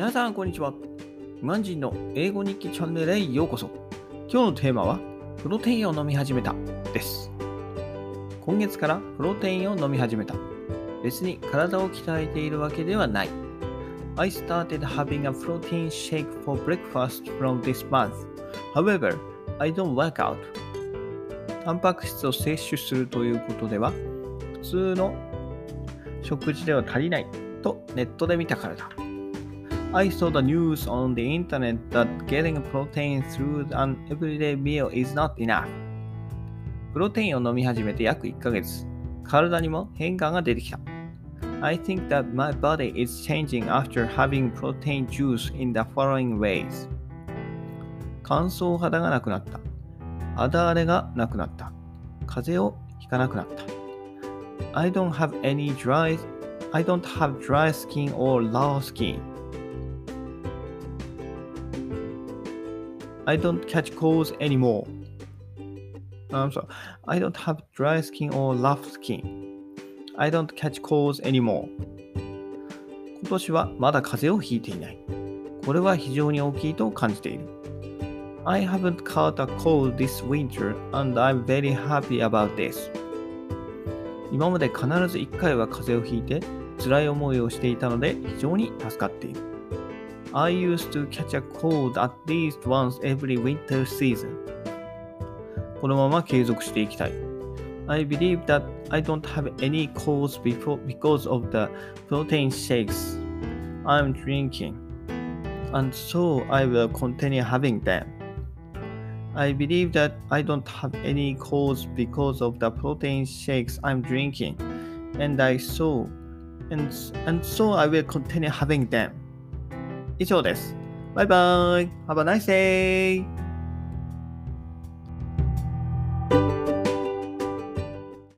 皆さん、こんにちは。マン人の英語日記チャンネルへようこそ。今日のテーマは、プロテインを飲み始めたです。今月からプロテインを飲み始めた。別に体を鍛えているわけではない。I started having a protein shake for breakfast from this month. However, I don't work out. タンパク質を摂取するということでは、普通の食事では足りないとネットで見たからだ。I saw the news on the internet that getting protein through an everyday meal is not enough. プロテインを飲み始めて約1ヶ月、体にも変化が出てきた。I think that my body is changing after having protein juice in the following ways. 乾燥肌がなくなった。肌荒れがなくなった。風邪をひかなくなった。I don't have any dry I don't have dry skin or raw skin. I don't catch colds anymore. I'm sorry. I don't have dry skin or rough skin. I don't catch colds anymore. 今年はまだ風邪をひいていない。これは非常に大きいと感じている。I haven't caught a cold this winter and I'm very happy about this. 今まで必ず1回は風邪をひいて辛い思いをしていたので非常に助かっている。I used to catch a cold at least once every winter season. このまま継続していきたい。I believe that I don't have any colds before because of the protein shakes I'm drinking, and so I will continue having them. I believe that I don't have any colds because of the protein shakes I'm drinking, and I so and, and so I will continue having them. 以上です。バイバイ !Have a nice day!